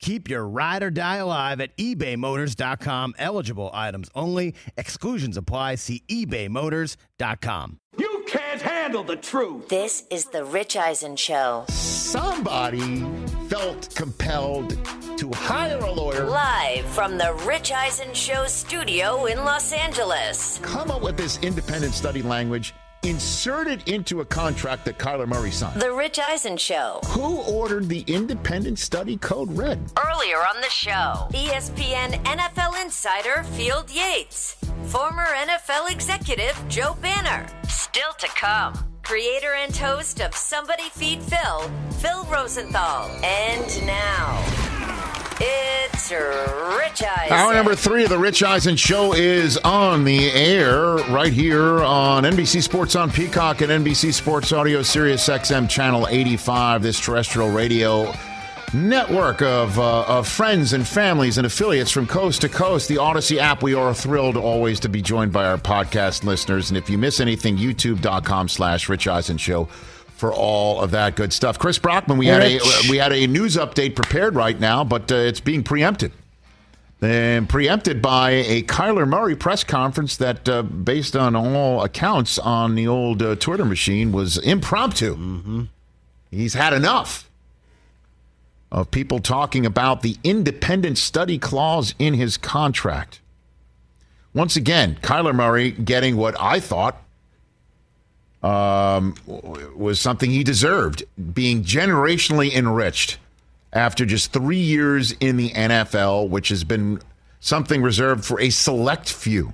Keep your ride or die alive at ebaymotors.com. Eligible items only. Exclusions apply. See ebaymotors.com. You can't handle the truth. This is the Rich Eisen Show. Somebody felt compelled to hire a lawyer. Live from the Rich Eisen Show studio in Los Angeles. Come up with this independent study language inserted into a contract that Kyler Murray signed. The Rich Eisen Show. Who ordered the independent study code red? Earlier on the show, ESPN NFL insider Field Yates, former NFL executive Joe Banner. Still to come. Creator and host of Somebody Feed Phil, Phil Rosenthal. And now, it's Rich Eisen. Hour number three of the Rich Eisen Show is on the air right here on NBC Sports on Peacock and NBC Sports Audio Sirius XM Channel 85, this terrestrial radio network of, uh, of friends and families and affiliates from coast to coast. The Odyssey app, we are thrilled always to be joined by our podcast listeners. And if you miss anything, youtube.com slash Rich Eisen Show for all of that good stuff. Chris Brockman, we had a we had a news update prepared right now, but uh, it's being preempted. And preempted by a Kyler Murray press conference that, uh, based on all accounts on the old uh, Twitter machine, was impromptu. Mm-hmm. He's had enough of people talking about the independent study clause in his contract. Once again, Kyler Murray getting what I thought um, was something he deserved, being generationally enriched after just three years in the NFL, which has been something reserved for a select few.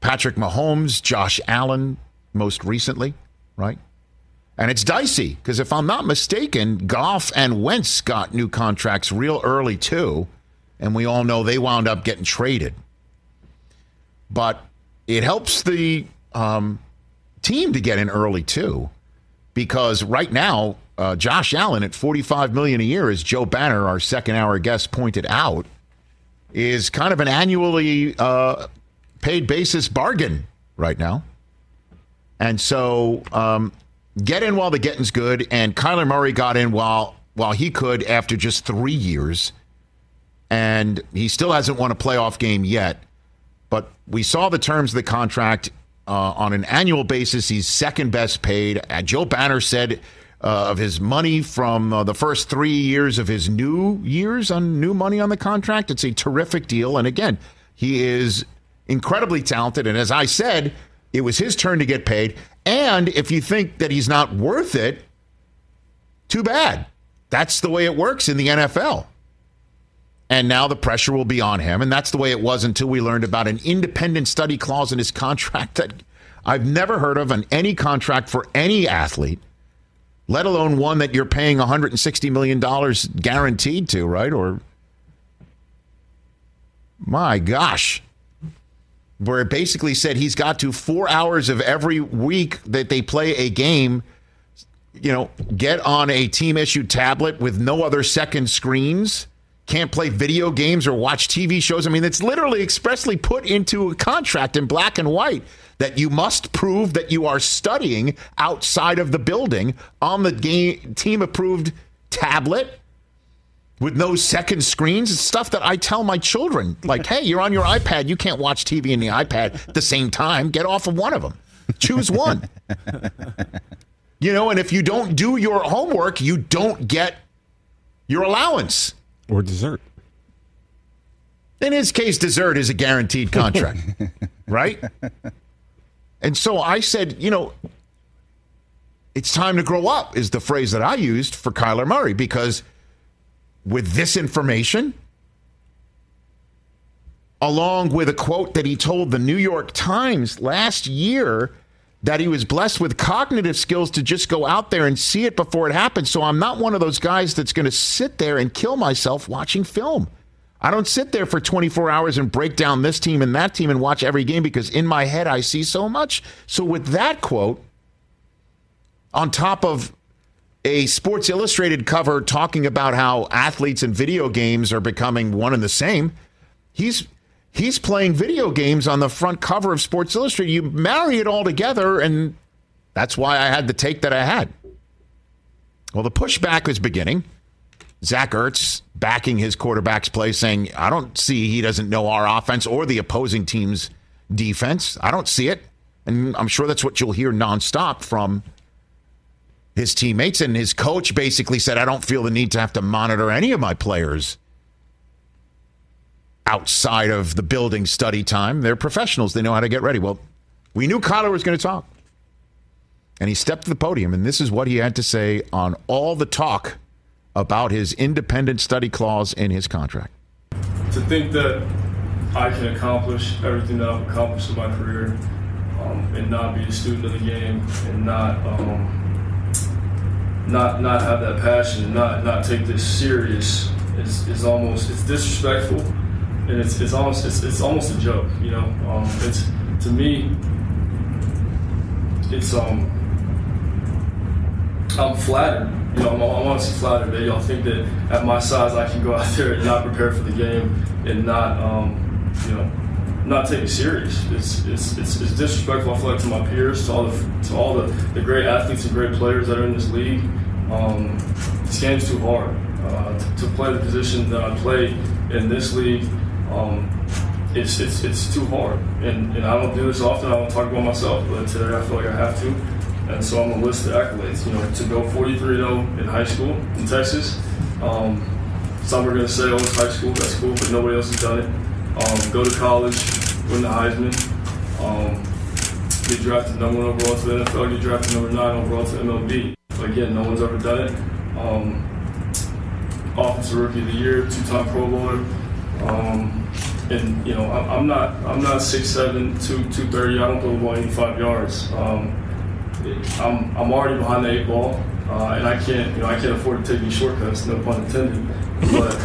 Patrick Mahomes, Josh Allen, most recently, right? And it's dicey because if I'm not mistaken, Goff and Wentz got new contracts real early too. And we all know they wound up getting traded. But it helps the um, team to get in early too, because right now, uh, Josh Allen at 45 million a year, as Joe Banner, our second hour guest, pointed out, is kind of an annually uh, paid basis bargain right now. And so um, get in while the getting's good. And Kyler Murray got in while while he could after just three years. And he still hasn't won a playoff game yet. But we saw the terms of the contract uh, on an annual basis. He's second best paid. Uh, Joe Banner said uh, of his money from uh, the first three years of his new years on new money on the contract, it's a terrific deal. And again, he is incredibly talented. And as I said, it was his turn to get paid. And if you think that he's not worth it, too bad. That's the way it works in the NFL. And now the pressure will be on him. And that's the way it was until we learned about an independent study clause in his contract that I've never heard of in any contract for any athlete, let alone one that you're paying $160 million guaranteed to, right? Or, my gosh where it basically said he's got to four hours of every week that they play a game, you know, get on a team issued tablet with no other second screens, can't play video games or watch TV shows. I mean, it's literally expressly put into a contract in black and white that you must prove that you are studying outside of the building on the game team approved tablet with no second screens. It's stuff that I tell my children, like, hey, you're on your iPad. You can't watch TV in the iPad at the same time. Get off of one of them. Choose one. you know, and if you don't do your homework, you don't get your allowance. Or dessert. In his case, dessert is a guaranteed contract, right? And so I said, you know, it's time to grow up, is the phrase that I used for Kyler Murray, because with this information, along with a quote that he told the New York Times last year that he was blessed with cognitive skills to just go out there and see it before it happens. So I'm not one of those guys that's going to sit there and kill myself watching film. I don't sit there for 24 hours and break down this team and that team and watch every game because in my head I see so much. So, with that quote, on top of a Sports Illustrated cover talking about how athletes and video games are becoming one and the same, he's he's playing video games on the front cover of Sports Illustrated. You marry it all together, and that's why I had the take that I had. Well, the pushback is beginning. Zach Ertz backing his quarterback's play, saying, I don't see he doesn't know our offense or the opposing team's defense. I don't see it. And I'm sure that's what you'll hear nonstop from his teammates. And his coach basically said, I don't feel the need to have to monitor any of my players outside of the building study time. They're professionals, they know how to get ready. Well, we knew Kyler was going to talk. And he stepped to the podium, and this is what he had to say on all the talk about his independent study clause in his contract. To think that I can accomplish everything that I've accomplished in my career um, and not be a student of the game and not um, not not have that passion and not not take this serious is, is almost it's disrespectful and it's, it's almost it's, it's almost a joke you know um, it's to me it's um I'm flattered you know, I'm, I'm honestly flattered that y'all think that at my size I can go out there and not prepare for the game and not, um, you know, not take it serious. It's, it's, it's, it's, disrespectful, I feel like, to my peers, to all the, to all the, the great athletes and great players that are in this league. Um, this game's too hard. Uh, to, to, play the position that I play in this league, um, it's, it's, it's too hard. And, and I don't do this often. I don't talk about myself, but today I feel like I have to. And so I'm gonna list the accolades. You know, to go 43-0 in high school in Texas. Um, some are gonna say, "Oh, it's high school. That's cool," but nobody else has done it. Um, go to college, win the Heisman. Um, get drafted number one overall to the NFL. Get drafted number nine overall to MLB. Again, no one's ever done it. Um, offensive rookie of the year, two-time Pro Bowler. Um, and you know, I'm, not I'm not 6'7", 2, 230. I don't throw the ball 85 yards. Um, I'm, I'm already behind the eight ball, uh, and I can't you know I can't afford to take these shortcuts. No pun intended. But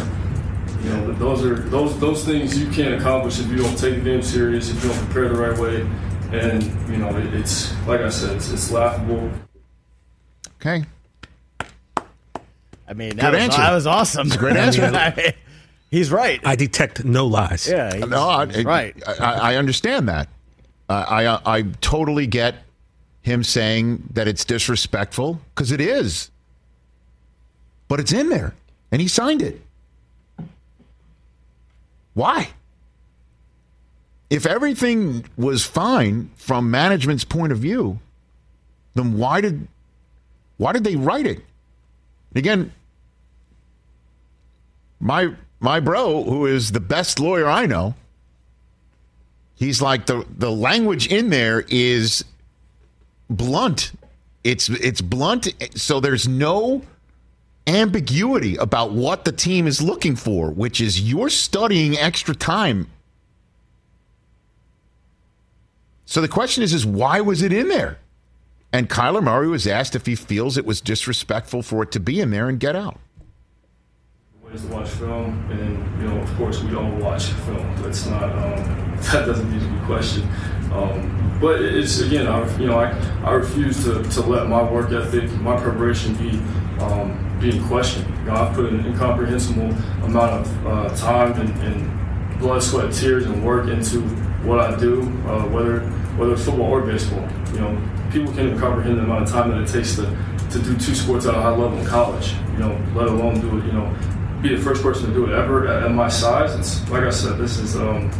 you know those are those those things you can't accomplish if you don't take the game serious, if you don't prepare the right way, and you know it, it's like I said, it's, it's laughable. Okay. I mean, that, was, answer. that was awesome. great answer. he's right. I detect no lies. Yeah, no, I, right. I, I, understand that. Uh, I I totally get him saying that it's disrespectful because it is. But it's in there and he signed it. Why? If everything was fine from management's point of view, then why did why did they write it? Again, my my bro, who is the best lawyer I know, he's like the the language in there is blunt. It's it's blunt. So there's no ambiguity about what the team is looking for, which is you're studying extra time. So the question is, is why was it in there? And Kyler Murray was asked if he feels it was disrespectful for it to be in there and get out. To watch film, and then you know, of course, we all watch film. That's not um, that doesn't need to be questioned. Um, but it's again, I, you know, I, I refuse to, to let my work ethic, my preparation be um, being questioned. You know, I've put an incomprehensible amount of uh, time and, and, blood, sweat, tears, and work into what I do, uh, whether whether it's football or baseball. You know, people can't even comprehend the amount of time that it takes to to do two sports at a high level in college. You know, let alone do it. You know, be the first person to do it ever at, at my size. It's like I said, this is. Um,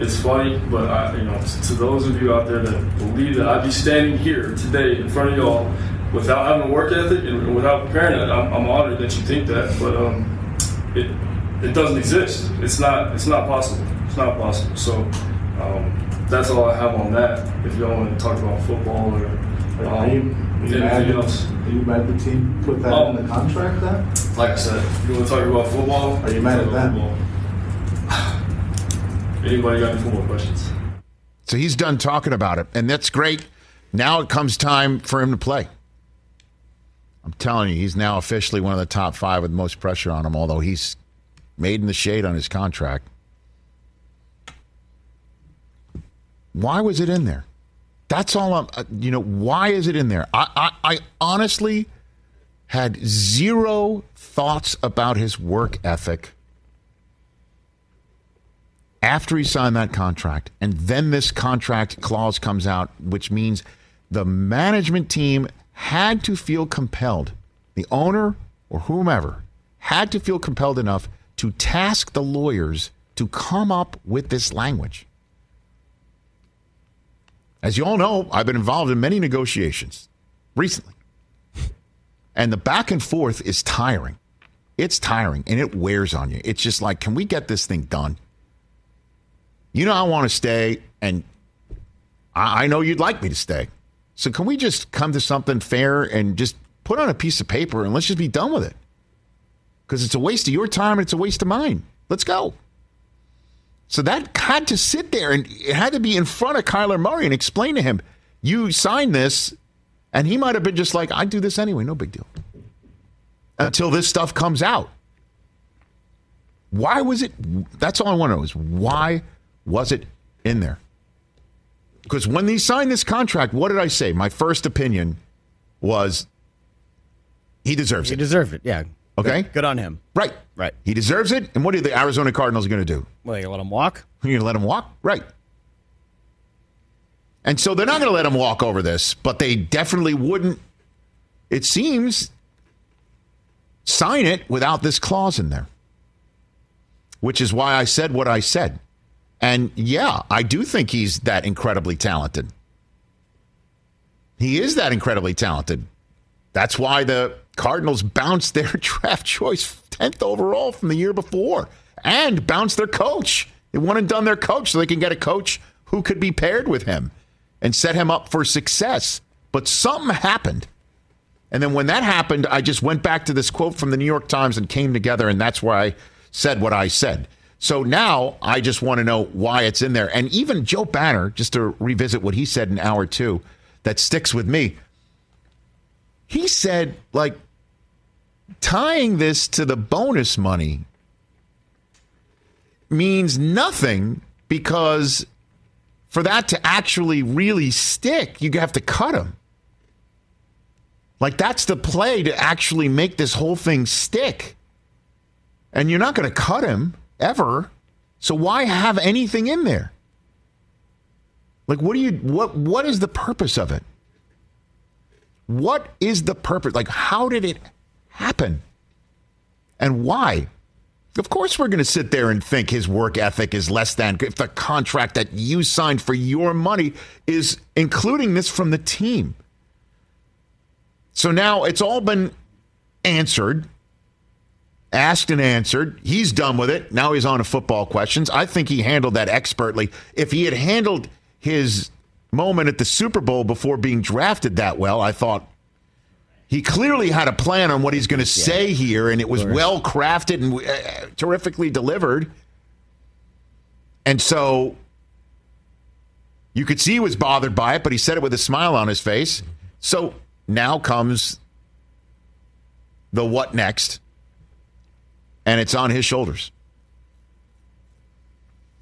it's funny, but I, you know, to those of you out there that believe that I'd be standing here today in front of y'all without having a work ethic and without preparing it, I'm, I'm honored that you think that, but um, it it doesn't exist. It's not it's not possible. It's not possible. So um, that's all I have on that. If y'all want to talk about football or um, you, anything else. Are you mad the team put that um, in the contract then? Like I said, you want to talk about football? Are you mad at that? Anybody got any more questions? So he's done talking about it, and that's great. Now it comes time for him to play. I'm telling you, he's now officially one of the top five with most pressure on him, although he's made in the shade on his contract. Why was it in there? That's all I'm, uh, you know, why is it in there? I, I, I honestly had zero thoughts about his work ethic after he signed that contract. And then this contract clause comes out, which means the management team had to feel compelled, the owner or whomever had to feel compelled enough to task the lawyers to come up with this language. As you all know, I've been involved in many negotiations recently. And the back and forth is tiring. It's tiring and it wears on you. It's just like, can we get this thing done? You know, I want to stay, and I, I know you'd like me to stay. So, can we just come to something fair and just put on a piece of paper and let's just be done with it? Because it's a waste of your time and it's a waste of mine. Let's go. So that had to sit there and it had to be in front of Kyler Murray and explain to him, you signed this, and he might have been just like, I do this anyway, no big deal. Until this stuff comes out. Why was it? That's all I want to know is why was it in there? Because when they signed this contract, what did I say? My first opinion was he deserves He it. He deserved it. Yeah. Okay. Good, good on him. right. Right. He deserves it. And what are the Arizona Cardinals going to do? Well, you let him walk. You're going to let him walk? Right. And so they're not going to let him walk over this, but they definitely wouldn't, it seems, sign it without this clause in there. Which is why I said what I said. And yeah, I do think he's that incredibly talented. He is that incredibly talented. That's why the Cardinals bounced their draft choice 10th overall from the year before and bounced their coach. They went and done their coach so they can get a coach who could be paired with him and set him up for success. But something happened. And then when that happened, I just went back to this quote from the New York Times and came together, and that's where I said what I said. So now I just want to know why it's in there. And even Joe Banner, just to revisit what he said in hour two, that sticks with me. He said, like, tying this to the bonus money means nothing because for that to actually really stick, you have to cut him. Like, that's the play to actually make this whole thing stick. And you're not going to cut him ever. So why have anything in there? Like what do you what what is the purpose of it? What is the purpose? Like how did it happen? And why? Of course we're going to sit there and think his work ethic is less than if the contract that you signed for your money is including this from the team. So now it's all been answered asked and answered. He's done with it. Now he's on to football questions. I think he handled that expertly. If he had handled his moment at the Super Bowl before being drafted that well, I thought he clearly had a plan on what he's going to say here, and it was well crafted and uh, terrifically delivered. And so you could see he was bothered by it, but he said it with a smile on his face. So now comes the what next and it's on his shoulders.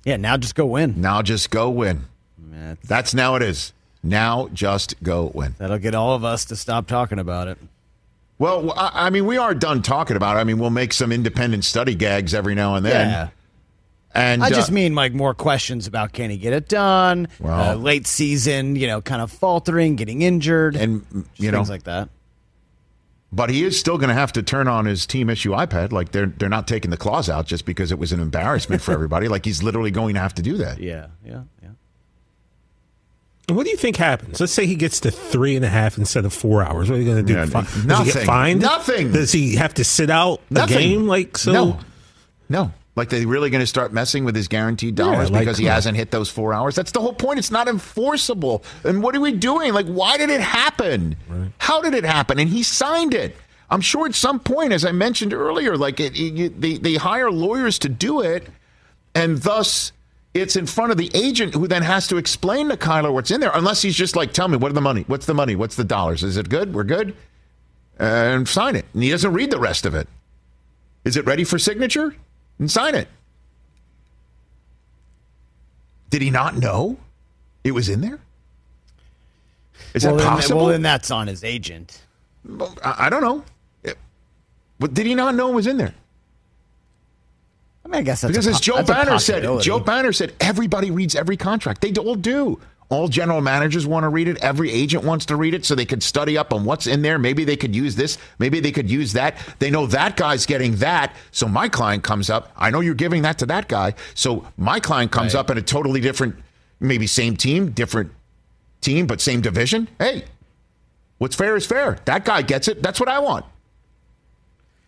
Yeah, now just go win. Now just go win. That's- That's now it is. Now just go win. That'll get all of us to stop talking about it. Well, I I mean, we are done talking about it. I mean, we'll make some independent study gags every now and then. Yeah. And I just uh, mean like more questions about can he get it done? Well- uh, late season, you know, kind of faltering, getting injured, and you know, things like that. but he is still going to have to turn on his team issue iPad. Like they're they're not taking the clause out just because it was an embarrassment for everybody. Like he's literally going to have to do that. Yeah, yeah, yeah. What do you think happens? Let's say he gets to three and a half instead of four hours. What are you going to do? Yeah, Fi- Does he nothing. get fined? Nothing. Does he have to sit out Nothing. a game? Like so? No, no. Like they're really going to start messing with his guaranteed dollars like, because he hasn't hit those four hours. That's the whole point. It's not enforceable. And what are we doing? Like, why did it happen? How did it happen? And he signed it. I'm sure at some point, as I mentioned earlier, like it, it, they they hire lawyers to do it, and thus it's in front of the agent who then has to explain to Kyler what's in there. Unless he's just like, "Tell me what are the money? What's the money? What's the dollars? Is it good? We're good." And sign it. And he doesn't read the rest of it. Is it ready for signature? And sign it. Did he not know it was in there? Is well, that then, possible? well, then that's on his agent. I, I don't know. It- but did he not know it was in there? I mean, I guess that's Because as Joe Banner said. Joe Banner said everybody reads every contract. They all do. All general managers want to read it. Every agent wants to read it so they could study up on what's in there. Maybe they could use this. Maybe they could use that. They know that guy's getting that. So my client comes up. I know you're giving that to that guy. So my client comes Right. up in a totally different, maybe same team, different team, but same division. Hey, what's fair is fair. That guy gets it. That's what I want.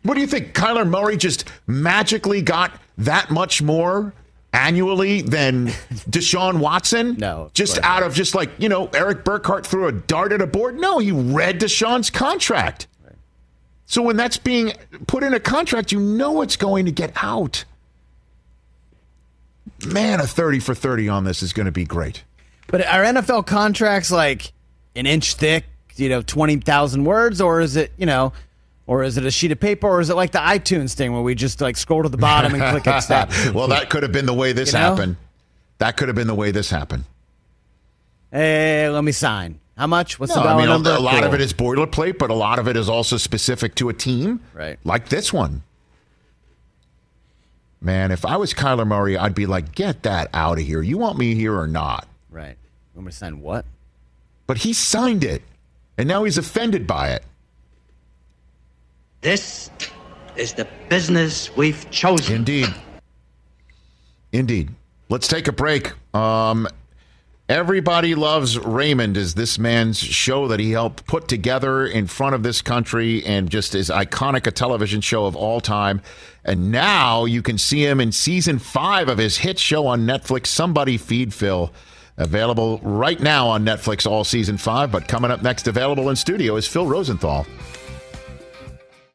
What do you think? Kyler Murray just magically got that much more annually than Deshaun Watson? No, Just out of just like, you know, Erik Burkhardt threw a dart at a board? No, he read Deshaun's contract. So when that's being put in a contract, you know it's going to get out. Man, a 30 for 30 on this is going to be great. But are NFL contracts like an inch thick, you know, 20,000 words, or is it, you know, or is it a sheet of paper, or is it like the iTunes thing where we just like scroll to the bottom and click accept? well, that could have been the way this You know? happened. That could have been the way this happened. Hey, let me sign. How much? What's No, the dollar I mean, a- number? a lot of it is boilerplate, but a lot of it is also specific to a team, Right. Like this one. Man, if I was Kyler Murray, I'd be like, "Get that out of here! You want me here or not?" Right. You want me to sign what? But he signed it, and now he's offended by it. This is the business we've chosen. Indeed. Indeed. Let's take a break. Um, Everybody Loves Raymond is this man's show that he helped put together in front of this country and just as iconic a television show of all time. And now you can see him in season five of his hit show on Netflix, Somebody Feed Phil. Available right now on Netflix, all season five. But coming up next, available in studio, is Phil Rosenthal.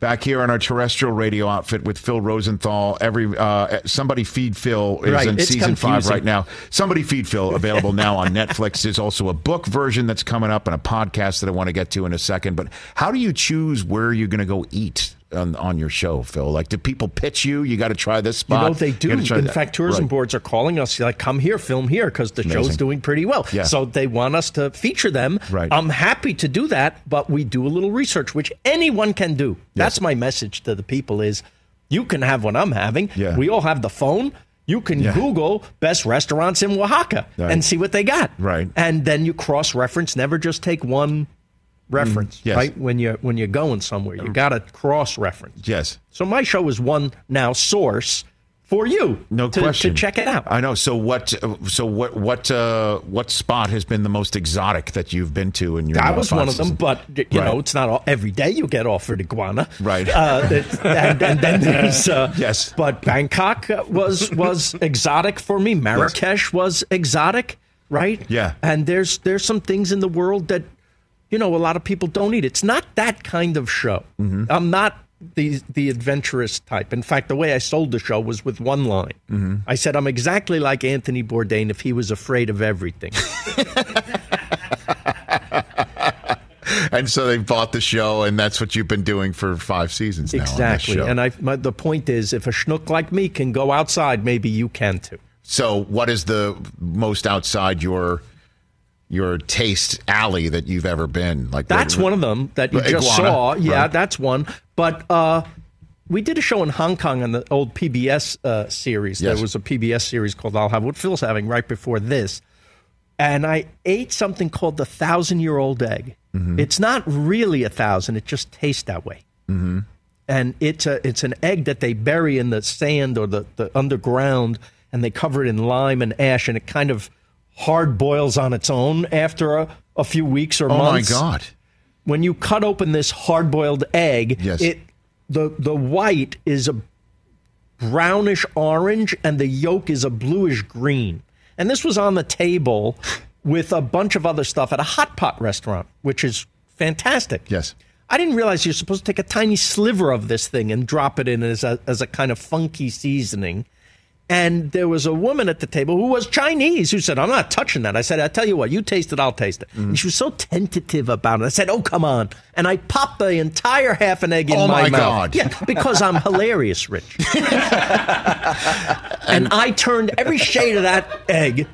Back here on our terrestrial radio outfit with Phil Rosenthal. Every uh, somebody feed Phil is Right, in it's season five right now. Somebody feed Phil available now on Netflix. There's also a book version that's coming up and a podcast that I want to get to in a second. But how do you choose where you're going to go eat on, on your show, Phil? Like, do people pitch you? You got to try this You spot. know they do. In that. fact, tourism Right. boards are calling us like, "Come here, film here," because the Amazing. show's doing pretty well. Yeah. So they want us to feature them. Right. I'm happy to do that, but we do a little research, which anyone can do. That's my message to the people: is you can have what I'm having. Yeah. We all have the phone. You can Yeah. Google best restaurants in Oaxaca Right. and see what they got. Right. And then you cross reference. Never just take one reference. Mm, yes. Right. When you when you're going somewhere, you got to cross reference. Yes. So my show is one now source for you. No to, question. To check it out. I know. So what? So what? What? Uh, what spot has been the most exotic that you've been to in your? That uh, was one of them, but you Right. know, it's not all, every day you get offered iguana, Right. Uh, and, and then there's uh, Yes. But Bangkok was was exotic for me. Marrakesh was exotic, right? Yeah. And there's there's some things in the world that you know a lot of people don't eat. It's not that kind of show. Mm-hmm. I'm not the the adventurous type. In fact, the way I sold the show was with one line. Mm-hmm. I said I'm exactly like Anthony Bourdain if he was afraid of everything. and so they bought the show, and that's what you've been doing for five seasons now. on Exactly. show. And I, my, the point is, if a schnook like me can go outside, maybe you can too. so, what is the most outside your your taste alley that you've ever been? Like That's one of them that you Iguana, just saw. Yeah, right. that's one. But uh, we did a show in Hong Kong on the old PBS uh, series. Yes. There was a PBS series called I'll Have What Phil's Having right before this. And I ate something called the thousand year old egg. Mm-hmm. It's not really a thousand, it just tastes that way. Mm-hmm. And it's, a, it's an egg that they bury in the sand or the, the underground and they cover it in lime and ash and it kind of hard boils on its own after a, a few weeks or months. Oh my God. when you cut open this hard boiled egg, Yes. it the the white is a brownish orange and the yolk is a bluish green. And this was on the table with a bunch of other stuff at a hot pot restaurant, which is fantastic. Yes. I didn't realize you're supposed to take a tiny sliver of this thing and drop it in as a, as a kind of funky seasoning. And there was a woman at the table who was Chinese who said, I'm not touching that. I said, I tell you what, you taste it, I'll taste it. Mm-hmm. And she was so tentative about it. I said, Oh, come on. And I popped the entire half an egg in my mouth. Oh, my, my mouth. God. Yeah, because I'm hilarious, Rich. and I turned every shade of that egg.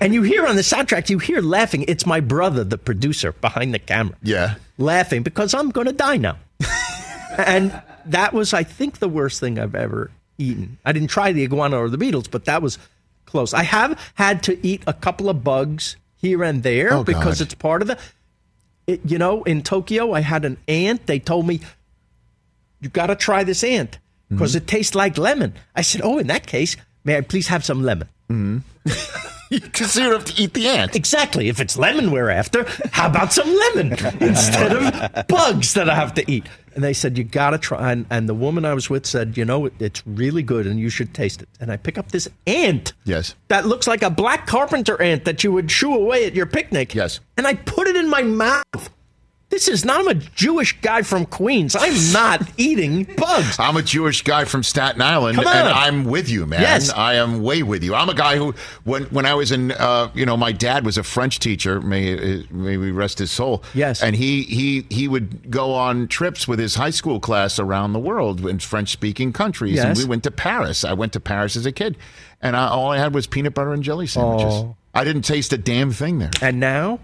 And you hear on the soundtrack, you hear laughing. It's my brother, the producer, behind the camera Yeah. laughing because I'm going to die now. and that was, I think, the worst thing I've ever eaten. I didn't try the iguana or the beetles, but that was close. I have had to eat a couple of bugs here and there Oh, because God. it's part of the. It, you know, in Tokyo, I had an ant. They told me, you got to try this ant because Mm-hmm. it tastes like lemon. I said, oh, in that case, may I please have some lemon? Because you have to eat the ant. Exactly. If it's lemon we're after, how about some lemon instead of bugs that I have to eat? And they said, You got to try. And, and the woman I was with said, You know, it, it's really good and you should taste it. And I pick up this ant Yes. that looks like a black carpenter ant that you would shoo away at your picnic. Yes. And I put it in my mouth. This is not, I'm a Jewish guy from Queens. I'm not eating bugs. I'm a Jewish guy from Staten Island, and I'm with you, man. Yes. I am way with you. I'm a guy who, when when I was in, uh, you know, my dad was a French teacher. May may we rest his soul. Yes. and he he he would go on trips with his high school class around the world in French speaking countries, and Yes. we went to Paris. I went to Paris as a kid, and I, all I had was peanut butter and jelly sandwiches. Oh. I didn't taste a damn thing there. And now?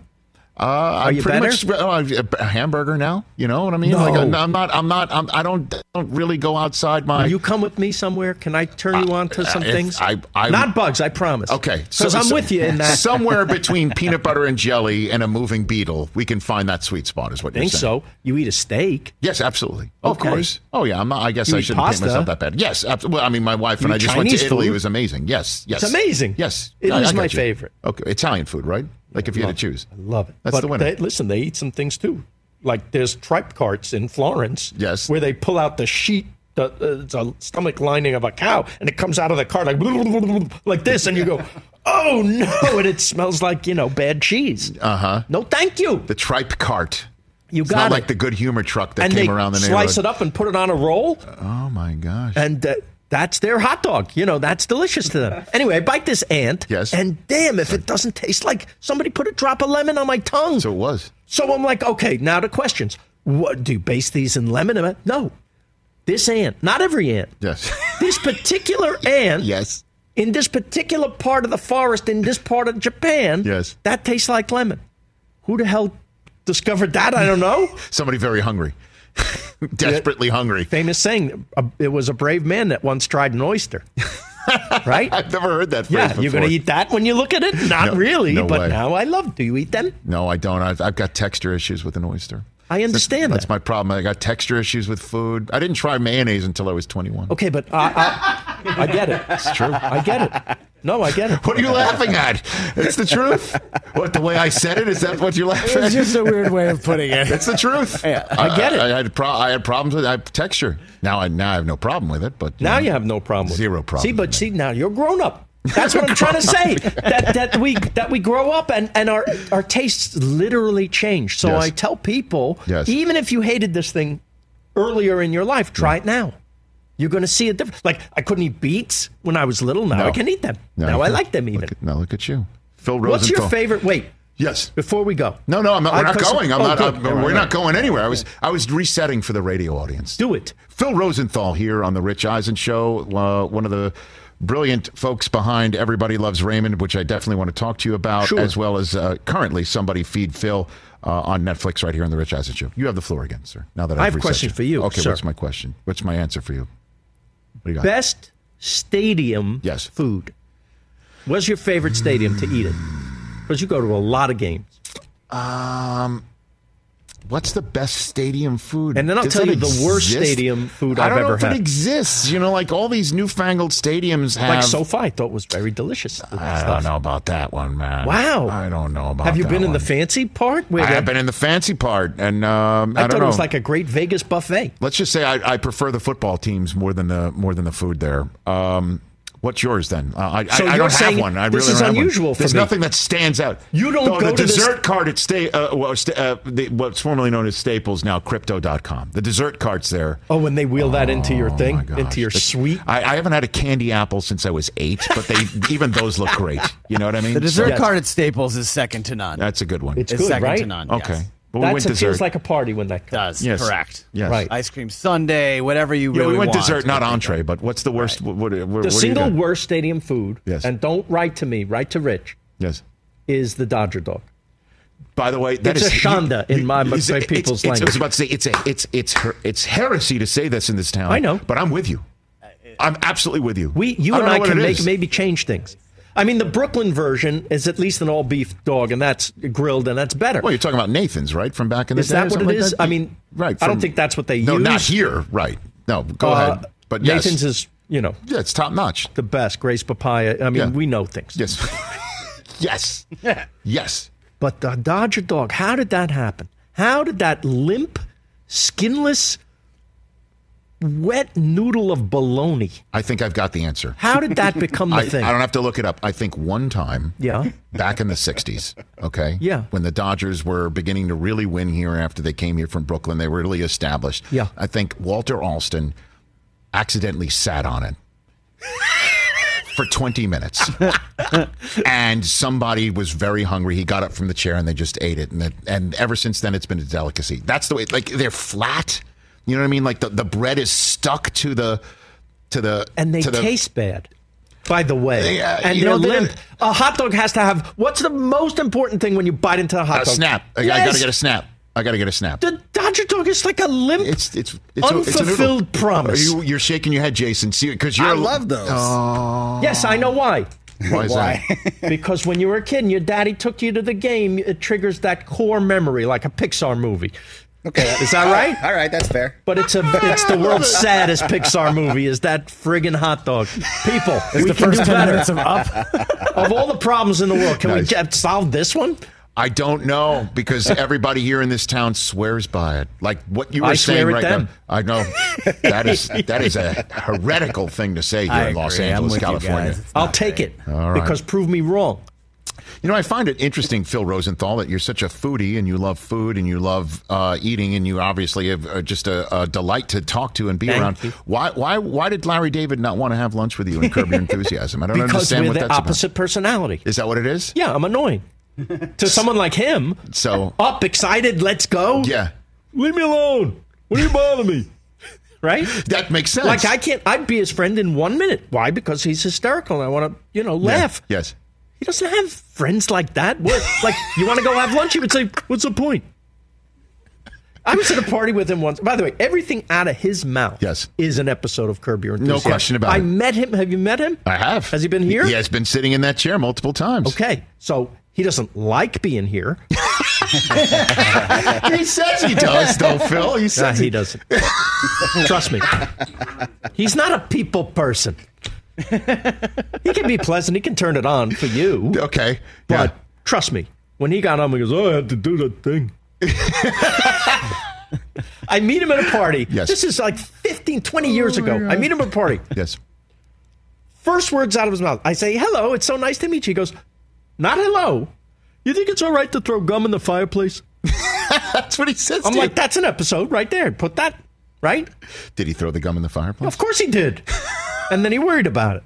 Uh, Are you pretty better? much uh, a hamburger now. You know what I mean? No. Like I'm not. I'm not. I'm, I don't. I don't really go outside my. Will you come with me somewhere? Can I turn you on to some Uh, things? I- I- Not bugs, I promise. Okay, Because I'm with you in that. Somewhere between peanut butter and jelly and a moving beetle, we can find that sweet spot. Is what I think so. You eat a steak. Yes, absolutely. Of course. Oh yeah. I'm not, I guess You I shouldn't paint pasta. myself that bad. Yes. Abs- well, I mean, my wife and I just went to Italy. It was amazing. Yes. Yes. It's amazing. Yes. It I- is my favorite. Okay, Italian food, right? Like if you had to choose. I love it. That's but the winner. They, listen, they eat some things too. Like there's tripe carts in Florence. Yes. Where they pull out the sheet. The, uh, it's a stomach lining of a cow, and it comes out of the cart like like this, and you go, "Oh no!" And it smells like you know bad cheese. Uh huh. No, thank you. The tripe cart. You It's got not it. like the good humor truck that and came around the neighborhood. slice it up and put it on a roll. Oh my gosh. and uh, that's their hot dog. You know, that's delicious to them. Anyway, I bite this ant. Yes. And damn, if it doesn't taste like somebody put a drop of lemon on my tongue. So it was. So I'm like, okay, now the questions. What do you base these in lemon? No. This ant, not every ant. Yes. This particular ant yes. in this particular part of the forest in this part of Japan. Yes. That tastes like lemon. Who the hell discovered that? I don't know. Somebody very hungry. Desperately hungry. Famous saying, it was a brave man that once tried an oyster. right? I've never heard that phrase Yeah, before. you're going to eat that when you look at it? Not No, really, no but way. now I love. Do you eat them? No, I don't. I've, I've got texture issues with an oyster. I understand That's that. my problem. I got texture issues with food. I didn't try mayonnaise until I was 21. Okay, but uh, uh, I get it. It's true. I get it. No, I get it. What are you laughing at? It's the truth. What, the way I said it? Is that what you're laughing at? It's just a weird way of putting it. It's the truth. Yeah, I uh, get it. I, had pro- I had problems with I have texture. Now I now I have no problem with it, but Now you have no problem. With Zero it. problem See, but see, now you're grown up. That's what I'm trying to say. That that we that we grow up and and our our tastes literally change. So Yes. I tell people, Yes. even if you hated this thing earlier in your life, try it now. You're going to see a difference. Like I couldn't eat beets when I was little. Now No. I can eat them. No, now I like them even. Look at, now look at you, Phil Rosenthal. What's your favorite? Wait, Yes. before we go, No, no, I'm not, we're not going. I'm oh, not. I'm- we're all not going anywhere. I was I was resetting for the radio audience. Do it. Phil Rosenthal here on the Rich Eisen Show, uh, one of the brilliant folks behind Everybody Loves Raymond, which I definitely want to talk to you about, Sure. as well as uh, currently somebody feed Phil uh, on Netflix right here on the Rich Eisen Show. You have the floor again, sir. Now that I I've a question you. for you, Okay, sir. what's my question? What's my answer for you? What do you got? Best stadium Yes. food. What's your favorite stadium to eat at? Because you go to a lot of games. Um, what's the best stadium food? And then I'll Does tell you the worst stadium food I've I've don't know if had. it exists. You know, like all these newfangled stadiums have. Like SoFi, I thought was very delicious. I don't know about that one, man. Wow. I don't know about. That. Have you been in the fancy part? Where I have been in the fancy part, and um, I, I, don't thought know. it was like a great Vegas buffet. Let's just say I, I prefer the football teams more than the more than the food there. Um, what's yours then? Uh, I, So I, I don't have one. I this really is don't have one. unusual for There's me. nothing that stands out. You don't Though go the to this- dessert cart at sta- uh, well, sta- uh, the, what's formerly known as Staples now Crypto.com. The dessert carts there. Oh, when they wheel that into your thing, into your It's- suite. I, I haven't had a candy apple since I was eight, but they even those look great. You know what I mean? The dessert So- cart at Staples is second to none. That's a good one. It's It's good, second right? to none. okay. yes. But we That's went it dessert. feels like a party when that comes. Does Yes. correct. Yes. Right. Ice cream sundae, whatever you Yeah, really we went want. dessert, not entree. But what's the worst? What, what, what, what The do you single got? worst stadium food, Yes. and don't write to me, write to Rich, Yes. is the Dodger dog. By the way, that It's is a shanda in my- my it's- people's it's- I was language. about to say it's a it's it's her, it's heresy to say this in this town. I know. but I'm with you. I'm absolutely with you. We, you I and don't know I what can it make is. maybe change things. I mean, the Brooklyn version is at least an all beef dog, and that's grilled, and that's better. Well, you're talking about Nathan's, right? From back in the Is day. Is that what it like is? that? I mean, right? I don't think that's what they No, use. No, not here. Right? No, go Uh, ahead. But yes, Nathan's is, you know, yeah, it's top notch. the best. Gray's Papaya. I mean, Yeah. we know things. Yes, yes, yes. But the Dodger dog, how did that happen? How did that limp, skinless, wet noodle of baloney? I think I've got the answer. How did that become the I, thing? I don't have to look it up. I think one time, Yeah. back in the 60s, okay? Yeah. When the Dodgers were beginning to really win here after they came here from Brooklyn, they were really established. Yeah. I think Walter Alston accidentally sat on it for 20 minutes. and somebody was very hungry. He got up from the chair and they just ate it. And, that, and ever since then, it's been a delicacy. That's the way, like, they're flat. You know what I mean? Like, the, the bread is stuck to the. To the and they to the, taste bad. By the way, They, uh, and you they're know, they're- limp. A hot dog has to have. What's the most important thing when you bite into a hot a dog? snap. I, I Yes. gotta get a snap. I gotta get a snap. The Dodger dog is like a limp, It's it's it's a, it's a unfulfilled promise. Are you, you're shaking your head, Jason. See, because you're. I love those. Oh, yes, I know why. why is that? because when you were a kid and your daddy took you to the game, it triggers that core memory, like a Pixar movie. Okay, Is that right? All right, that's fair. But it's a it's the world's saddest Pixar movie is that friggin' hot dog. People, It's we the can first do 10 better. minutes of Up. of all the problems in the world, can we Nice. get, solve this one? I don't know because everybody here in this town swears by it. Like what you were I saying swear at right them. now. I know that is that is a heretical thing to say here I in Los agree. I'm Angeles, California. I'll take great. it All right. because prove me wrong. You know, I find it interesting, Phil Rosenthal, that you're such a foodie and you love food and you love uh, eating and you obviously have uh, just a, a delight to talk to and be Thank around. you. Why, why, why did Larry David not want to have lunch with you and curb your enthusiasm? I don't Because understand we're what the that's opposite personality. Is that what it is? Yeah, I'm annoying. to someone like him, So, up, excited, let's go. yeah, Leave me alone. What do you bother me? Right? that makes sense. Like I can't. I'd be his friend in one minute. Why? Because he's hysterical. and I want to, you know, Yeah. laugh. Yes. He doesn't have friends like that. What? Like you want to go have lunch? He would say, "What's the point?" I was at a party with him once. By the way, everything out of his mouth Yes. is an episode of Curb Your Enthusiasm. No question about I it. I met him. Have you met him? I have. Has he been here? He has been sitting in that chair multiple times. Okay, so he doesn't like being here. he says he does, though, Phil. He Nah, says he doesn't. Trust me. He's not a people person. He can be pleasant. He can turn it on for you. Okay. But Yeah. trust me, when he got home, he goes, "Oh, I had to do that thing." I meet him at a party. Yes. This is like 15, 20 years ago. Oh I meet him at a party. Yes. First words out of his mouth. I say, "Hello, it's so nice to meet you." He goes, "Not hello. You think it's all right to throw gum in the fireplace?" That's what he says. I'm like, you. "That's an episode right there. Put that right." Did he throw the gum in the fireplace? Of course he did. And then he worried about it.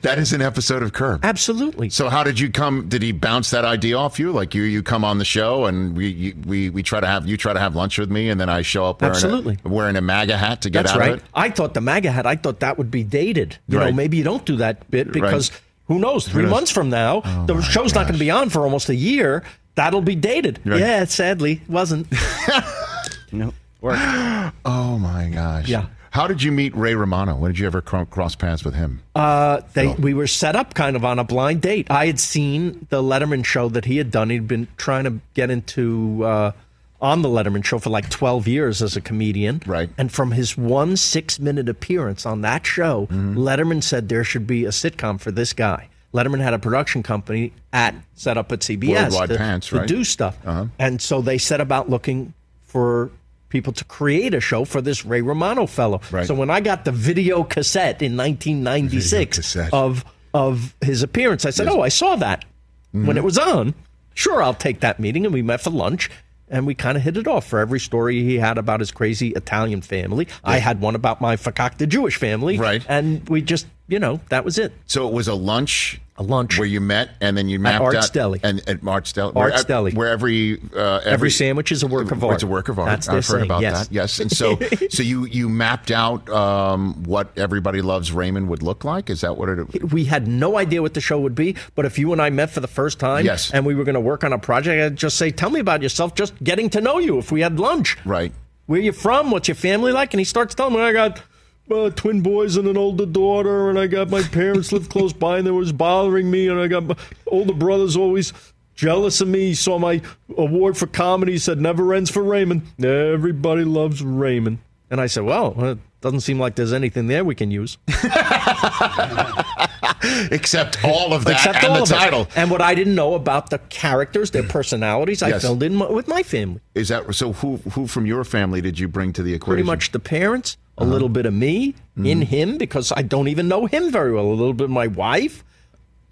That is an episode of Curb. Absolutely. So how did you come? Did he bounce that idea off you? Like you, you come on the show and we, you, we, we try to have you try to have lunch with me, and then I show up wearing Absolutely. a, wearing a MAGA hat to get That's out right. of it. I thought the MAGA hat, I thought that would be dated. You know, maybe you don't do that bit because Who knows? Three knows? months from now, oh the show's not going to be on for almost a year. That'll be dated. Right. Yeah, sadly, wasn't. no. Work. Oh my gosh. Yeah. How did you meet Ray Romano? When did you ever cro- cross paths with him? Uh, they we were set up kind of on a blind date. I had seen the Letterman show that he had done. He'd been trying to get into uh, on the Letterman show for like twelve years as a comedian. Right. And from his one six minute appearance on that show, Mm-hmm. Letterman said there should be a sitcom for this guy. Letterman had a production company at set up at CBS Worldwide to, Pants, to right? do stuff, Uh-huh. and so they set about looking for people to create a show for this Ray Romano fellow. Right. So when I got the video cassette in 1996 of of his appearance, I said, "Oh, I saw that when Mm-hmm. it was on. Sure, I'll take that meeting." And we met for lunch. And we kind of hit it off for every story he had about his crazy Italian family. I had one about my fakakta Jewish family. Right. And we just, you know, that was it. So it was a lunch. A lunch where you met, and then you mapped at Art's out Deli. and at Art's Deli. Art's where, Deli. where every, uh, every Every sandwich is a work of art. It's a work of art. That's I've heard saying, about yes. that. Yes, and so so you you mapped out um, what everybody loves Raymond would look like. Is that what it? we had no idea what the show would be. But if you and I met for the first time, Yes. and we were going to work on a project, I'd just say, "Tell me about yourself." Just getting to know you. If we had lunch, right? Where you from? What's your family like? And he starts telling me, "I got." Uh, twin boys and an older daughter, and I got my parents lived close by, and they was bothering me, and I got my older brothers always jealous of me. He saw my award for comedy. He said, "Never ends for Raymond. Everybody loves Raymond." And I said, "Well, it doesn't seem like there's anything there we can use." Except all of that Except and the of it. title. And what I didn't know about the characters, their personalities, I Yes. filled in with my family. Is that so? Who who from your family did you bring to the equation? Pretty much the parents, a Uh-huh. little bit of me in him because I don't even know him very well. A little bit of my wife.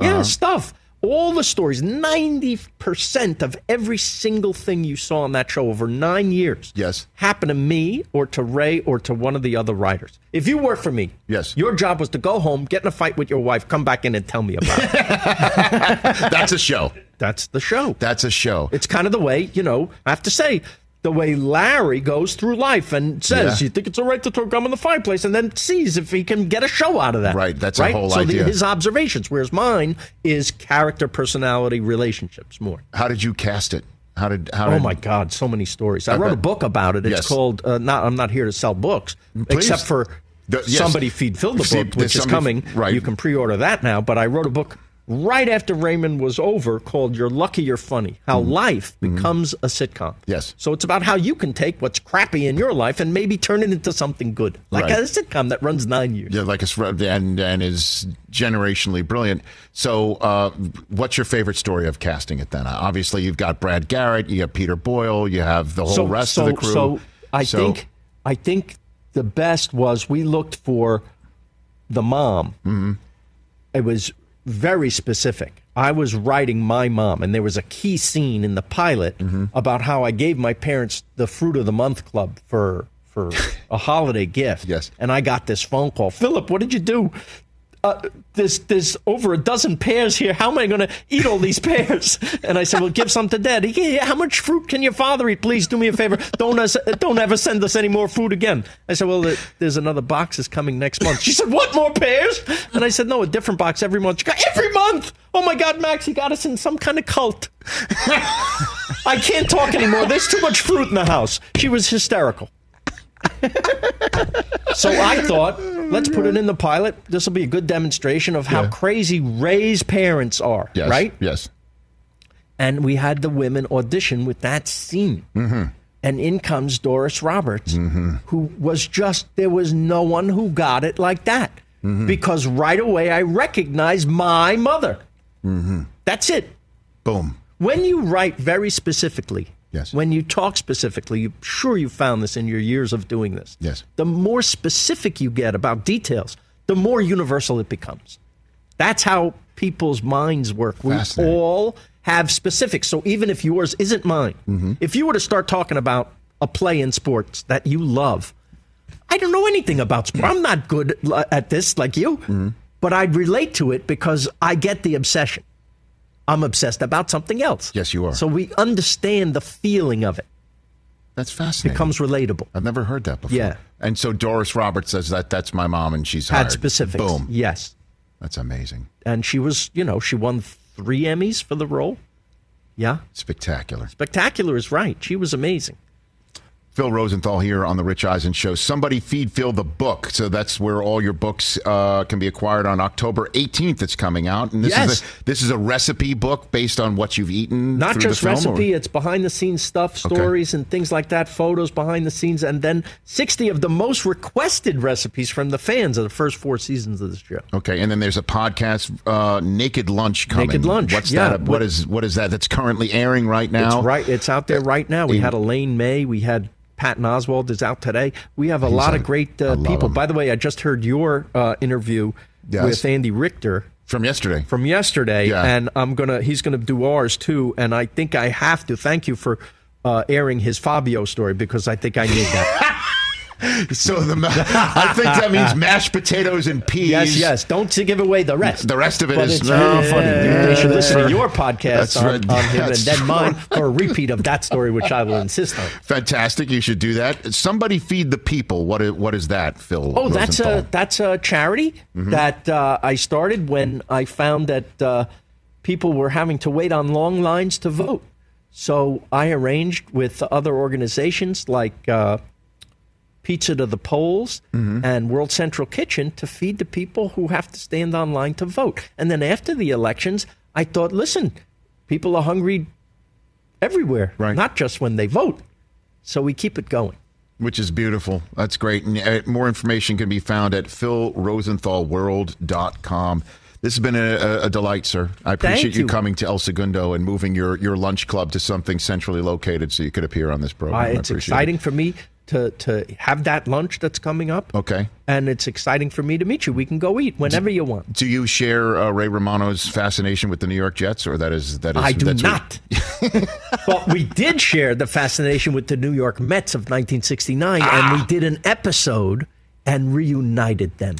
Yeah, Uh-huh. stuff. All the stories, 90% of every single thing you saw on that show over nine years yes. happened to me or to Ray or to one of the other writers. If you work for me, yes. your job was to go home, get in a fight with your wife, come back in and tell me about it. That's a show. That's the show. That's a show. It's kind of the way, you know, I have to say, the way Larry goes through life and says, Yeah. "You think it's all right to throw gum in the fireplace," and then sees if he can get a show out of that. Right, that's a whole so idea. The, his observations, whereas mine is character, personality, relationships more. How did you cast it? How did? How oh did, my God, so many stories. I I wrote a book about it. It's Yes. called. Uh, not. I'm not here to sell books, Please. except for The- yes. somebody feed Phil the book, there's which is coming. right. You can pre-order that now. But I wrote a book right after Raymond was over called "You're Lucky You're Funny: How Life Becomes a Sitcom." Mm-hmm. Yes. So it's about how you can take what's crappy in your life and maybe turn it into something good, like Right. a sitcom that runs nine years. Yeah, like it's and and is generationally brilliant. So, uh, what's your favorite story of casting it? Then, obviously, you've got Brad Garrett, you have Peter Boyle, you have the whole so, rest so, of the crew. So I So- think I think the best was we looked for the mom. Mm-hmm. It was very specific. I was writing my mom, and there was a key scene in the pilot Mm-hmm. about how I gave my parents the fruit of the month club for for a holiday gift. Yes, and I got this phone call. Philip, what did you do? Uh, there's there's over a dozen pears here. How am I going to eat all these pears? And I said, well, give some to Dad. He, how much fruit can your father eat? Please do me a favor. Don't us, don't ever send us any more food again. I said, well, there's another box is coming next month. She said, what more pears? And I said, no, a different box every month. She every month. Oh my God, Max, you got us in some kind of cult. I can't talk anymore. There's too much fruit in the house. She was hysterical. So I thought, let's put it in the pilot. This will be a good demonstration of how Yeah. crazy Ray's parents are, yes, right? Yes. And we had the women audition with that scene. Mm-hmm. And in comes Doris Roberts, who was just, there was no one who got it like that. Mm-hmm. Because right away I recognized my mother. Mm-hmm. That's it. Boom. When you write very specifically, Yes. when you talk specifically, you sure you found this in your years of doing this. Yes. The more specific you get about details, the more universal it becomes. That's how people's minds work. We all have specifics. So even if yours isn't mine, Mm-hmm. if you were to start talking about a play in sports that you love, I don't know anything about sport. I'm not good at this like you, Mm-hmm. but I'd relate to it because I get the obsession. I'm obsessed about something else. Yes, you are. So we understand the feeling of it. That's fascinating. It becomes relatable. I've never heard that before. Yeah. And so Doris Roberts says that that's my mom, and she's Had hired. specifics. Boom. Yes. That's amazing. And she was, you know, she won three Emmys for the role. Yeah. Spectacular. Spectacular is right. She was amazing. Phil Rosenthal here on the Rich Eisen Show. Somebody feed Phil the book. So that's where all your books uh, can be acquired on October 18th. It's coming out, and this Yes. is a, this is a recipe book based on what you've eaten. Not just film, or- recipe, it's behind the scenes stuff, stories, and things like that, photos behind the scenes, and then 60 of the most requested recipes from the fans of the first four seasons of this show. Okay, and then there's a podcast, uh, Naked Lunch coming. Naked Lunch, What's yeah. that? What is what is that? That's currently airing right now. It's right. It's out there right now. We had Elaine May. We had Patton Oswalt is out today. We have a He's lot of great uh, people. him. By the way, I just heard your uh, interview Yes. with Andy Richter from yesterday. From yesterday, Yeah. and I'm gonna. He's gonna do ours too. And I think I have to thank you for uh, airing his Fabio story because I think I need that. So the ma- I think that means mashed potatoes and peas. Yes, yes. Don't give away the rest. The rest of it But is no, really funny. They should listen to your podcast on, right. on him and then mine for a repeat of that story, which I will insist on. Fantastic. You should do that. Somebody feed the people. What is, what is that, Phil? Oh, that's a that's a charity Mhm. that uh, I started when I found that uh, people were having to wait on long lines to vote. So I arranged with other organizations like uh, Pizza to the Polls Mm-hmm. and World Central Kitchen to feed the people who have to stand online to vote. And then after the elections, I thought, listen, people are hungry everywhere, not just when they vote. So we keep it going. Which is beautiful. That's great. And uh, more information can be found at philrosenthalworld.com. This has been a, a, delight, sir. I appreciate you. you. coming to El Segundo and moving your, your lunch club to something centrally located so you could appear on this program. Uh, I it's exciting for me to to have that lunch that's coming up, Okay. and it's exciting for me to meet you. We can go eat whenever you want. Do you share uh, Ray Romano's fascination with the New York Jets, or that is that is? I do what- not. but we did share the fascination with the New York Mets of 1969, and Ah. we did an episode and reunited them.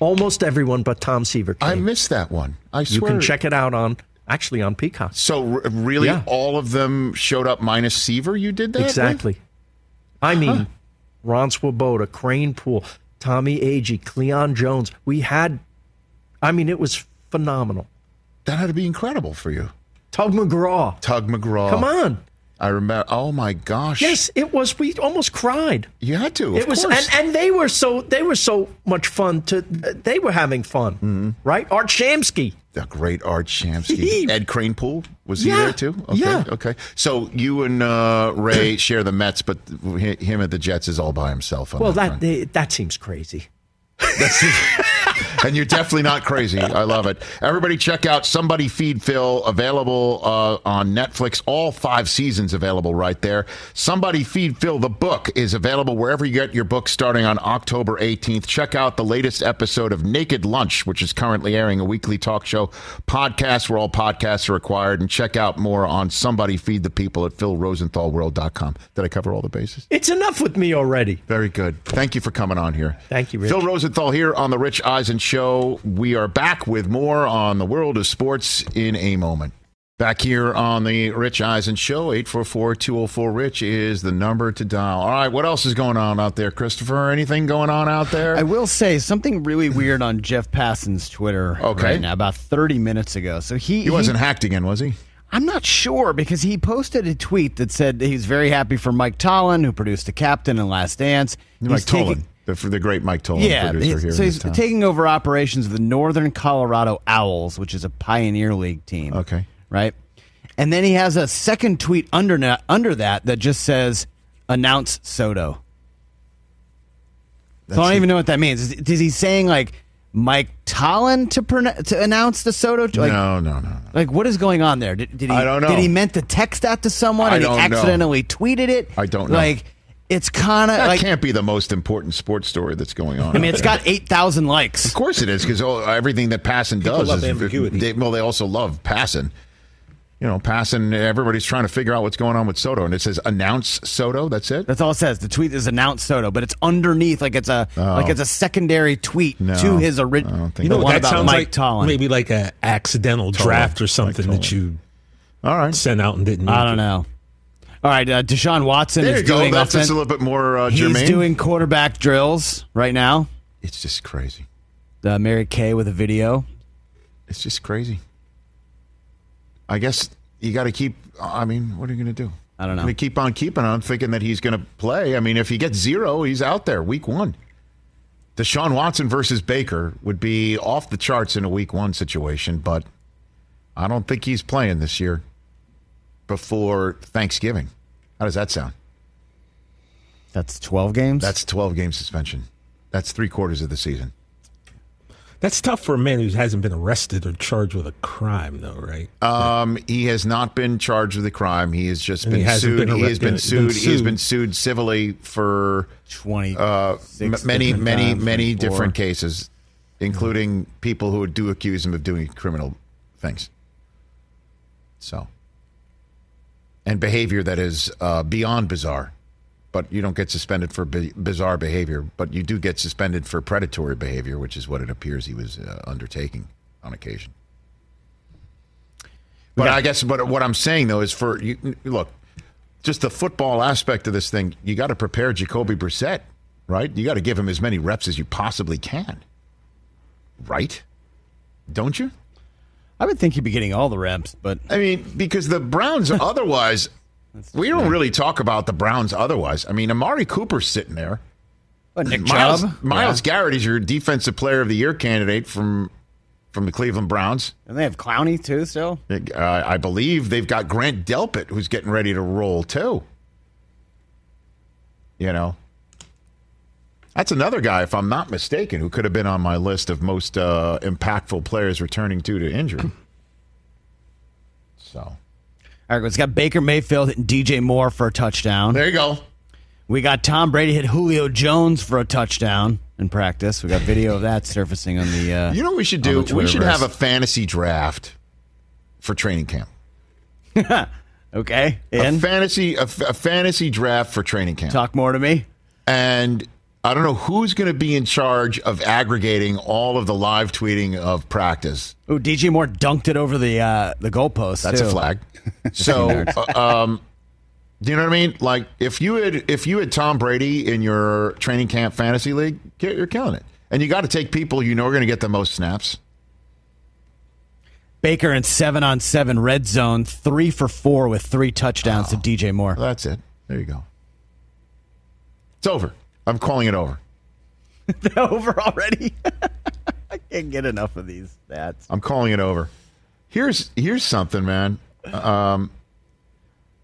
Almost everyone but Tom Seaver. Came. I missed that one. I swear. You can check it out on actually on Peacock. So r- really, Yeah. all of them showed up minus Seaver. You did that? Exactly. I mean, Ron Swoboda, Kranepool, Tommy Agee, Cleon Jones. We had, I mean, it was phenomenal. That had to be incredible for you. Tug McGraw. Tug McGraw. Come on. I remember. Oh my gosh. Yes, it was. We almost cried. You had to. It was, and, and they were so they were so much fun. To they were having fun, Mm-hmm. right? Art Shamsky. The great Art Shamsky. Ed Kranepool was he Yeah, there too? Okay, yeah. Okay. So you and uh, Ray share the Mets, but him at the Jets is all by himself. On Well, that that they, that seems crazy. and you're definitely not crazy. I love it. Everybody, check out Somebody Feed Phil, available uh, on Netflix. All five seasons available right there. Somebody Feed Phil, the book, is available wherever you get your book starting on October 18th. Check out the latest episode of Naked Lunch, which is currently airing a weekly talk show podcast where all podcasts are required. And check out more on Somebody Feed the People at philrosenthalworld.com. Did I cover all the bases? It's enough with me already. Very good. Thank you for coming on here. Thank you, Rich. Phil Rosenthal here on the Rich Eisen Show. We are back with more on the world of sports in a moment. Back here on the Rich Eisen Show, 844-204-RICH is the number to dial. All right, what else is going on out there, Christopher? Anything going on out there? I will say something really weird on Jeff Passan's Twitter Okay. right now, about 30 minutes ago. So he He wasn't hacked again, was he? I'm not sure because he posted a tweet that said he's very happy for Mike Tollin, who produced The Captain and Last Dance. Mike He's Tollin, the, for the great Mike Tollin yeah, producer here so he's taking over operations of the Northern Colorado Owlz, which is a Pioneer League team. Okay. Right? And then he has a second tweet under, under that that just says, announce Soto. so I don't That's even know what that means. Is, is he saying like Mike Tollin to pron- to announce the Soto? Like, no, no, no. Like what is going on there? Did, did he? I don't know. Did he meant to text that to someone I and he don't know. accidentally tweeted it? I don't know. Like it's kind of That like can't be the most important sports story that's going on. I mean, out it's there. got eight thousand likes. Of course it is, because everything that Passan does love is ambiguity. They, well, they also love Passan. You know, Passan. Everybody's trying to figure out what's going on with Soto, and it says announce Soto. That's it. That's all it says. The tweet is announce Soto, but it's underneath like it's a Oh. like it's a secondary tweet No, to his original. You know, the one that about sounds Mike like Tollin. maybe like a accidental Tollin. draft or something that you All right. sent out and didn't. I don't it. know. All right, uh, Deshaun Watson There is you go. doing That's just a little bit more uh, He's germane. doing quarterback drills right now. it's just crazy. uh, Mary Kay with a video. It's just crazy. I guess you got to keep. I mean, what are you going to do? I don't know. We keep on keeping on, thinking that he's going to play. I mean, if he gets zero, he's out there week one. Deshaun Watson versus Baker would be off the charts in a week one situation, but I don't think he's playing this year before Thanksgiving. How does that sound? That's 12 games? That's 12 game suspension. That's three quarters of the season. That's tough for a man who hasn't been arrested or charged with a crime, though, right? Um, he has not been charged with a crime. He has just And been he sued. been he has been sued. been He has been sued civilly for 20 uh, m- many, many, times, many 24. different cases, including people who do accuse him of doing criminal things. So, and behavior that is uh, beyond bizarre. But you don't get suspended for bi- bizarre behavior, but you do get suspended for predatory behavior, which is what it appears he was uh, undertaking on occasion. But I guess, but what I'm saying though is for you, look, just the football aspect of this thing, you got to prepare Jacoby Brissett, right? You got to give him as many reps as you possibly can, right? Don't you? I would think he'd be getting all the reps, but I mean, because the Browns otherwise, we don't really talk about the Browns otherwise. I mean, Amari Cooper's sitting there. What, Nick Myles, Chubb? Myles Yeah. Garrett is your defensive player of the year candidate from from the Cleveland Browns. And they have Clowney too still? Uh, I believe they've got Grant Delpit who's getting ready to roll too. You know, that's another guy, if I'm not mistaken, who could have been on my list of most uh, impactful players returning due to injury. So, All right, it's got Baker Mayfield hitting DJ Moore for a touchdown. There you go. We got Tom Brady hit Julio Jones for a touchdown in practice. We got video of that surfacing on the. Uh, you know what we should do? We should have a fantasy draft for training camp. okay, A in fantasy, a fantasy draft for training camp. talk more to me. and I don't know who's going to be in charge of aggregating all of the live tweeting of practice. Ooh, DJ Moore dunked it over the uh, the goalpost. That's too. a flag. So, uh, um, do you know what I mean? Like if you had if you had Tom Brady in your training camp fantasy league, you're killing it. And you got to take people you know are going to get the most snaps. Baker in seven on seven red zone, three for four with three touchdowns to DJ Moore. That's it. There you go. It's over. I'm calling it over. over already. I can't get enough of these stats. I'm calling it over. Here's here's something, man. Um,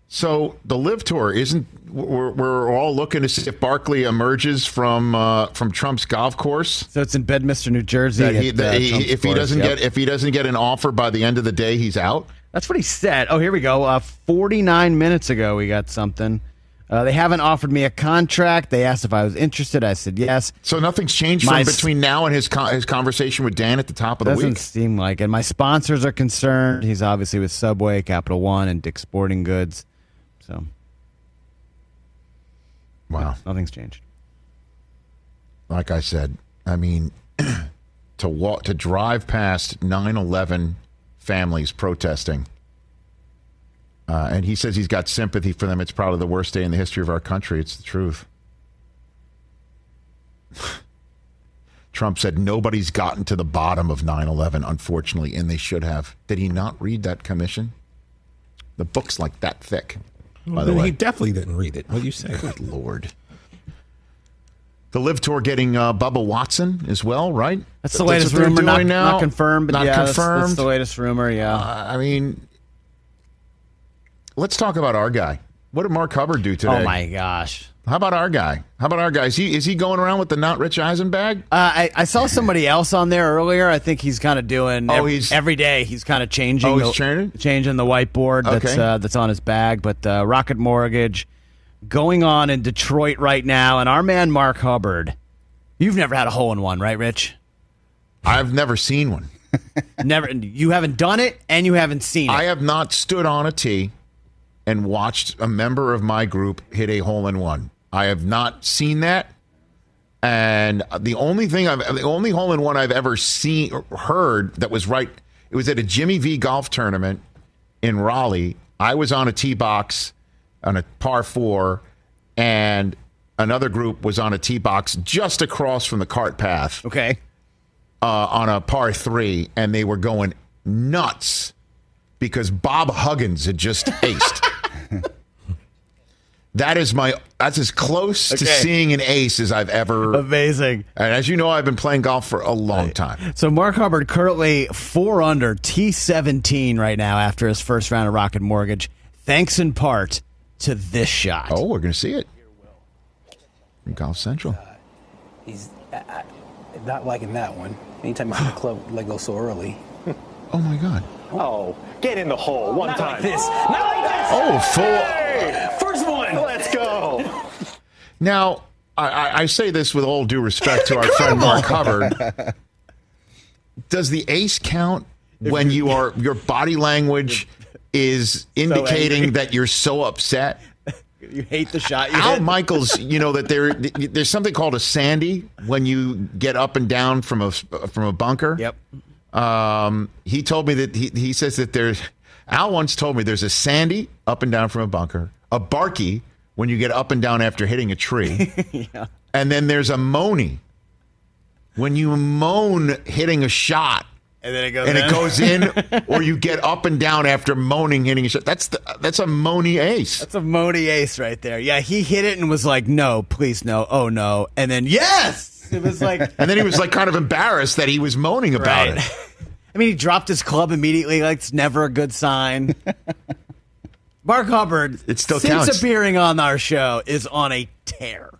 so the LIV Tour isn't. We're, we're all looking to see if Barkley emerges from uh, from Trump's golf course. So it's in Bedminster, New Jersey. That he, at, that uh, he- if he doesn't yep. get if he doesn't get an offer by the end of the day, he's out. That's what he said. Oh, here we go. Uh, 49 minutes ago, we got something. Uh, they haven't offered me a contract. They asked if I was interested. I said yes. So nothing's changed My from between now and his con- his conversation with Dan at the top of the Doesn't week. seem like it. My sponsors are concerned. He's obviously with Subway, Capital One, and Dick's Sporting Goods. So Wow, nothing's changed. like I said, I mean, to walk to drive past 9/11 families protesting, uh, and he says he's got sympathy for them. It's probably the worst day in the history of our country. It's the truth. Trump said nobody's gotten to the bottom of 9/11, unfortunately, and they should have. Did he not read that commission? The book's like that thick. By the way, he definitely didn't read it. What do you say? Good lord. The LIV Tour getting uh, Bubba Watson as well, right? That's the latest what they're rumor. Not, now? not confirmed, but Not yeah, that's- confirmed. That's, the latest rumor. Yeah. Uh, I mean, let's talk about our guy. What did Mark Hubbard do today? oh my gosh. How about our guy? How about our guy? Is he is he going around with the not Rich Eisen bag? Uh, I, I saw somebody else on there earlier. I think he's kind of doing. Oh, ev- he's- every day. He's kind of changing. Oh, he's the, changing? changing the whiteboard that's Okay. uh, that's on his bag. But uh, Rocket Mortgage going on in Detroit right now, and our man Mark Hubbard. You've never had a hole in one, right, Rich? I've never seen one. Never. You haven't done it, and you haven't seen it. I have not stood on a tee and watched a member of my group hit a hole in one. I have not seen that. And the only thing I've, the only hole in one I've ever seen, or heard that was right, it was at a Jimmy V golf tournament in Raleigh. I was on a tee box on a par four, and another group was on a tee box just across from the cart path. okay. uh, on a par three, and they were going nuts because Bob Huggins had just aced. that is my. That's as close to seeing an ace as I've ever. Amazing. And as you know, I've been playing golf for a long time. So Mark Hubbard currently four under T17 right now after his first round of Rocket Mortgage, thanks in part to this shot. Oh, we're going to see it. From Golf Central. He's uh, uh, not liking that one. Anytime you see the club leg go so early. Oh my God. Oh, get in the hole oh, one time. Like this. Not like this. Oh, full. First one. Let's go. Now, I, I, I say this with all due respect to our friend Mark Hubbard. Does the ace count when you are your body language is indicating angry. that you're so upset? You hate the shot you Al hit. Michaels, you know that there there's something called a sandy when you get up and down from a from a bunker. Yep. Um, he told me that he he says that there's Al once told me there's a sandy up and down from a bunker, a barky when you get up and down after hitting a tree, and then there's a moany when you moan hitting a shot And then it goes and in. it goes in, or you get up and down after moaning hitting a shot. That's the, that's a moany ace. That's a moany ace right there. Yeah, he hit it and was like, no, please no, oh no. And then, yes! It was like, And then he was like kind of embarrassed that he was moaning about Right. it. I mean, he dropped his club immediately. Like, it's never a good sign. Mark Hubbard, It still since counts. appearing on our show, is on a tear.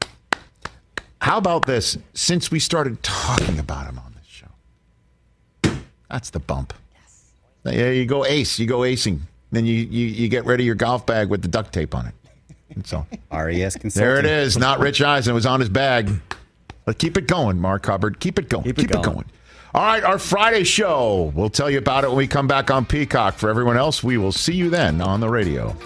How about this? Since we started talking about him on this show, that's the bump. Yes. Yeah, you go ace. You go acing. Then you, you, you get rid of your golf bag with the duct tape on it. That's all. RES There it is. Not Rich Eisen. It was on his bag. But keep it going, Mark Hubbard. Keep it going. Keep it, going. All right, our Friday show. We'll tell you about it when we come back on Peacock. For everyone else, we will see you then on the radio.